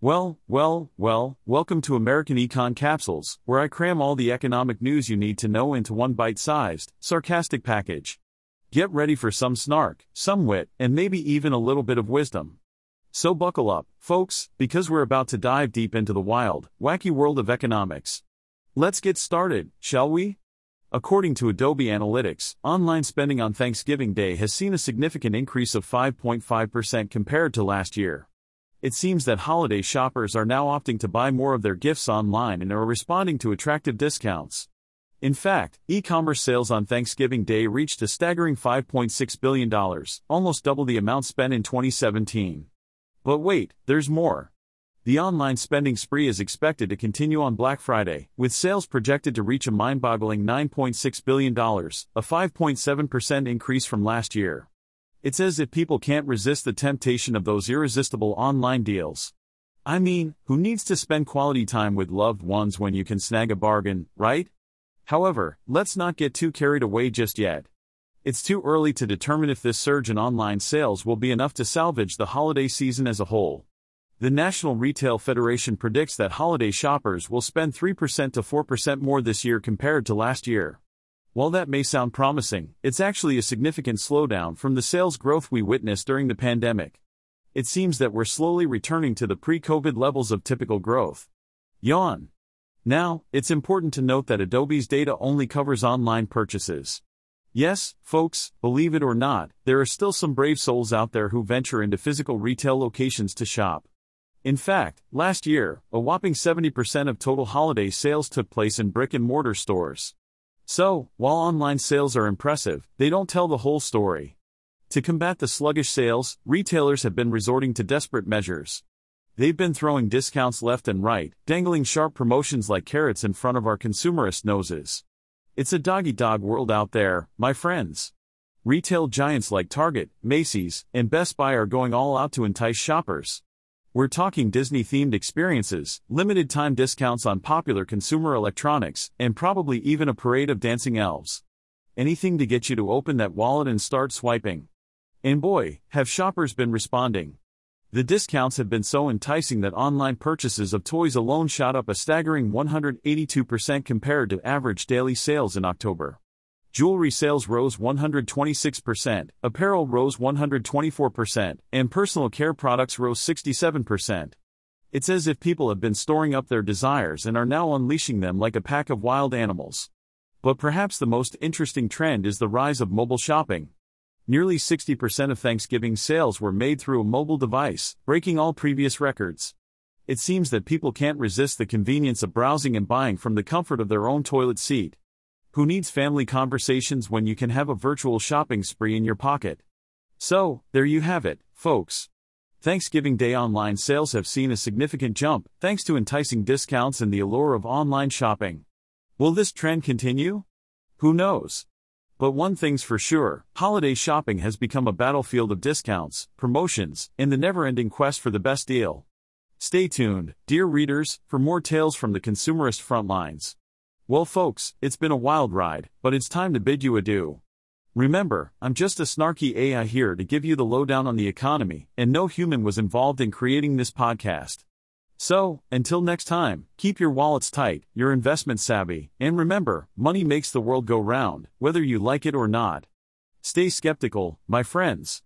Well, well, well, welcome to American Econ Capsules, where I cram all the economic news you need to know into one bite sized, sarcastic package. Get ready for some snark, some wit, and maybe even a little bit of wisdom. So buckle up, folks, because we're about to dive deep into the wild, wacky world of economics. Let's get started, shall we? According to Adobe Analytics, online spending on Thanksgiving Day has seen a significant increase of 5.5% compared to last year. It seems that holiday shoppers are now opting to buy more of their gifts online and are responding to attractive discounts. In fact, e commerce sales on Thanksgiving Day reached a staggering $5.6 billion, almost double the amount spent in 2017. But wait, there's more. The online spending spree is expected to continue on Black Friday, with sales projected to reach a mind boggling $9.6 billion, a 5.7% increase from last year. It's as if people can't resist the temptation of those irresistible online deals. I mean, who needs to spend quality time with loved ones when you can snag a bargain, right? However, let's not get too carried away just yet. It's too early to determine if this surge in online sales will be enough to salvage the holiday season as a whole. The National Retail Federation predicts that holiday shoppers will spend 3% to 4% more this year compared to last year. While that may sound promising, it's actually a significant slowdown from the sales growth we witnessed during the pandemic. It seems that we're slowly returning to the pre COVID levels of typical growth. Yawn. Now, it's important to note that Adobe's data only covers online purchases. Yes, folks, believe it or not, there are still some brave souls out there who venture into physical retail locations to shop. In fact, last year, a whopping 70% of total holiday sales took place in brick and mortar stores. So, while online sales are impressive, they don't tell the whole story. To combat the sluggish sales, retailers have been resorting to desperate measures. They've been throwing discounts left and right, dangling sharp promotions like carrots in front of our consumerist noses. It's a doggy dog world out there, my friends. Retail giants like Target, Macy's, and Best Buy are going all out to entice shoppers. We're talking Disney themed experiences, limited time discounts on popular consumer electronics, and probably even a parade of dancing elves. Anything to get you to open that wallet and start swiping. And boy, have shoppers been responding. The discounts have been so enticing that online purchases of toys alone shot up a staggering 182% compared to average daily sales in October. Jewelry sales rose 126%, apparel rose 124%, and personal care products rose 67%. It's as if people have been storing up their desires and are now unleashing them like a pack of wild animals. But perhaps the most interesting trend is the rise of mobile shopping. Nearly 60% of Thanksgiving sales were made through a mobile device, breaking all previous records. It seems that people can't resist the convenience of browsing and buying from the comfort of their own toilet seat. Who needs family conversations when you can have a virtual shopping spree in your pocket? So, there you have it, folks. Thanksgiving Day online sales have seen a significant jump thanks to enticing discounts and the allure of online shopping. Will this trend continue? Who knows? But one thing's for sure holiday shopping has become a battlefield of discounts, promotions, and the never ending quest for the best deal. Stay tuned, dear readers, for more tales from the consumerist front lines. Well, folks, it's been a wild ride, but it's time to bid you adieu. Remember, I'm just a snarky AI here to give you the lowdown on the economy, and no human was involved in creating this podcast. So, until next time, keep your wallets tight, your investment savvy, and remember, money makes the world go round, whether you like it or not. Stay skeptical, my friends.